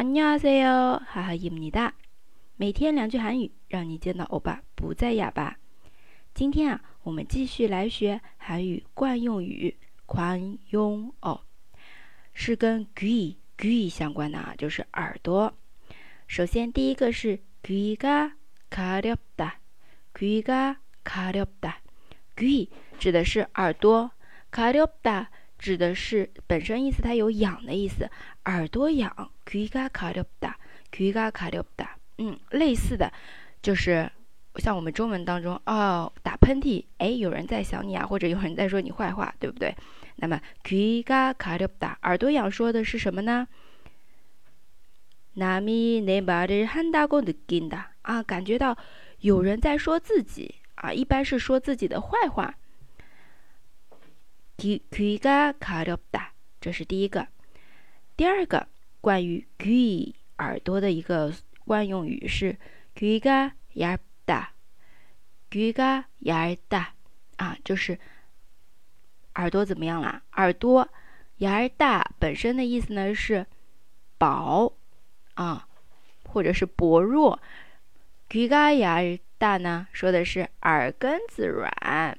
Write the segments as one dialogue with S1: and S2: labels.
S1: 안녕하세요，哈哈，伊姆尼达。每天两句韩语，让你见到欧巴不再哑巴。今天啊，我们继续来学韩语惯用语“宽用”哦，是跟“귀”“귀”相关的啊，就是耳朵。首先，第一个是“귀가가렵다”，“귀가가렵다”，“귀”指的是耳朵，“가렵다” 指的是本身意思，它有痒的意思，耳朵痒。귀가가렵 다， 귀가가렵 다。 嗯，类似的，就是像我们中文当中哦，打喷嚏，哎，有人在想你啊，或者有人在说你坏话，对不对？那么귀가가렵 다， 耳朵痒说的是什么呢？남이내말을한다고느낀다啊，感觉到有人在说自己啊，一般是说自己的坏话。 귀귀가가렵 다， 这是第一个。第二个。关于 “g” 耳朵的一个惯用语是 “g ga ya da”，“g ga ya da” 啊，就是耳朵怎么样啦？耳朵 ya da 本身的意思呢是薄啊，或者是薄弱，“g ga ya da” 呢说的是耳根子软，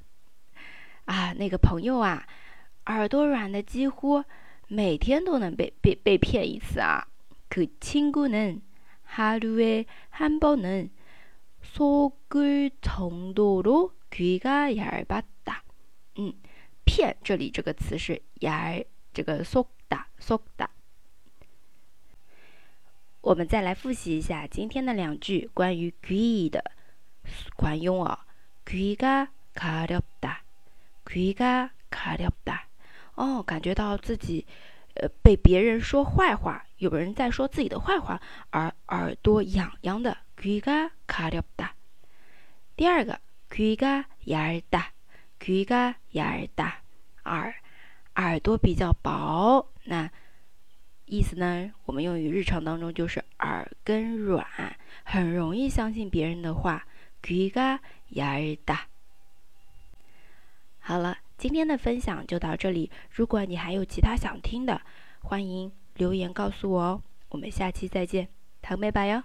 S1: 啊，那个朋友啊。耳朵软的几乎每天都能被被被骗一次啊！그친구는하루에한번은속을정도로귀가얇았다嗯，骗这里这个词是얇这个속다속 다。 我们再来复习一下今天的两句关于귀的惯用哦。귀가가렵 다， 귀가가렵 다。 哦，感觉到自己，呃，被别人说坏话，有人在说自己的坏话，而耳朵痒痒的。귀가가렵 다。 第二个，귀가얇 다， 귀가얇 다， 耳耳朵比较薄，那意思呢？我们用于日常当中就是耳根软，很容易相信别人的话。귀가얇 다。 好了。今天的分享就到这里。如果你还有其他想听的，欢迎留言告诉我哦。我们下期再见，糖妹拜哟。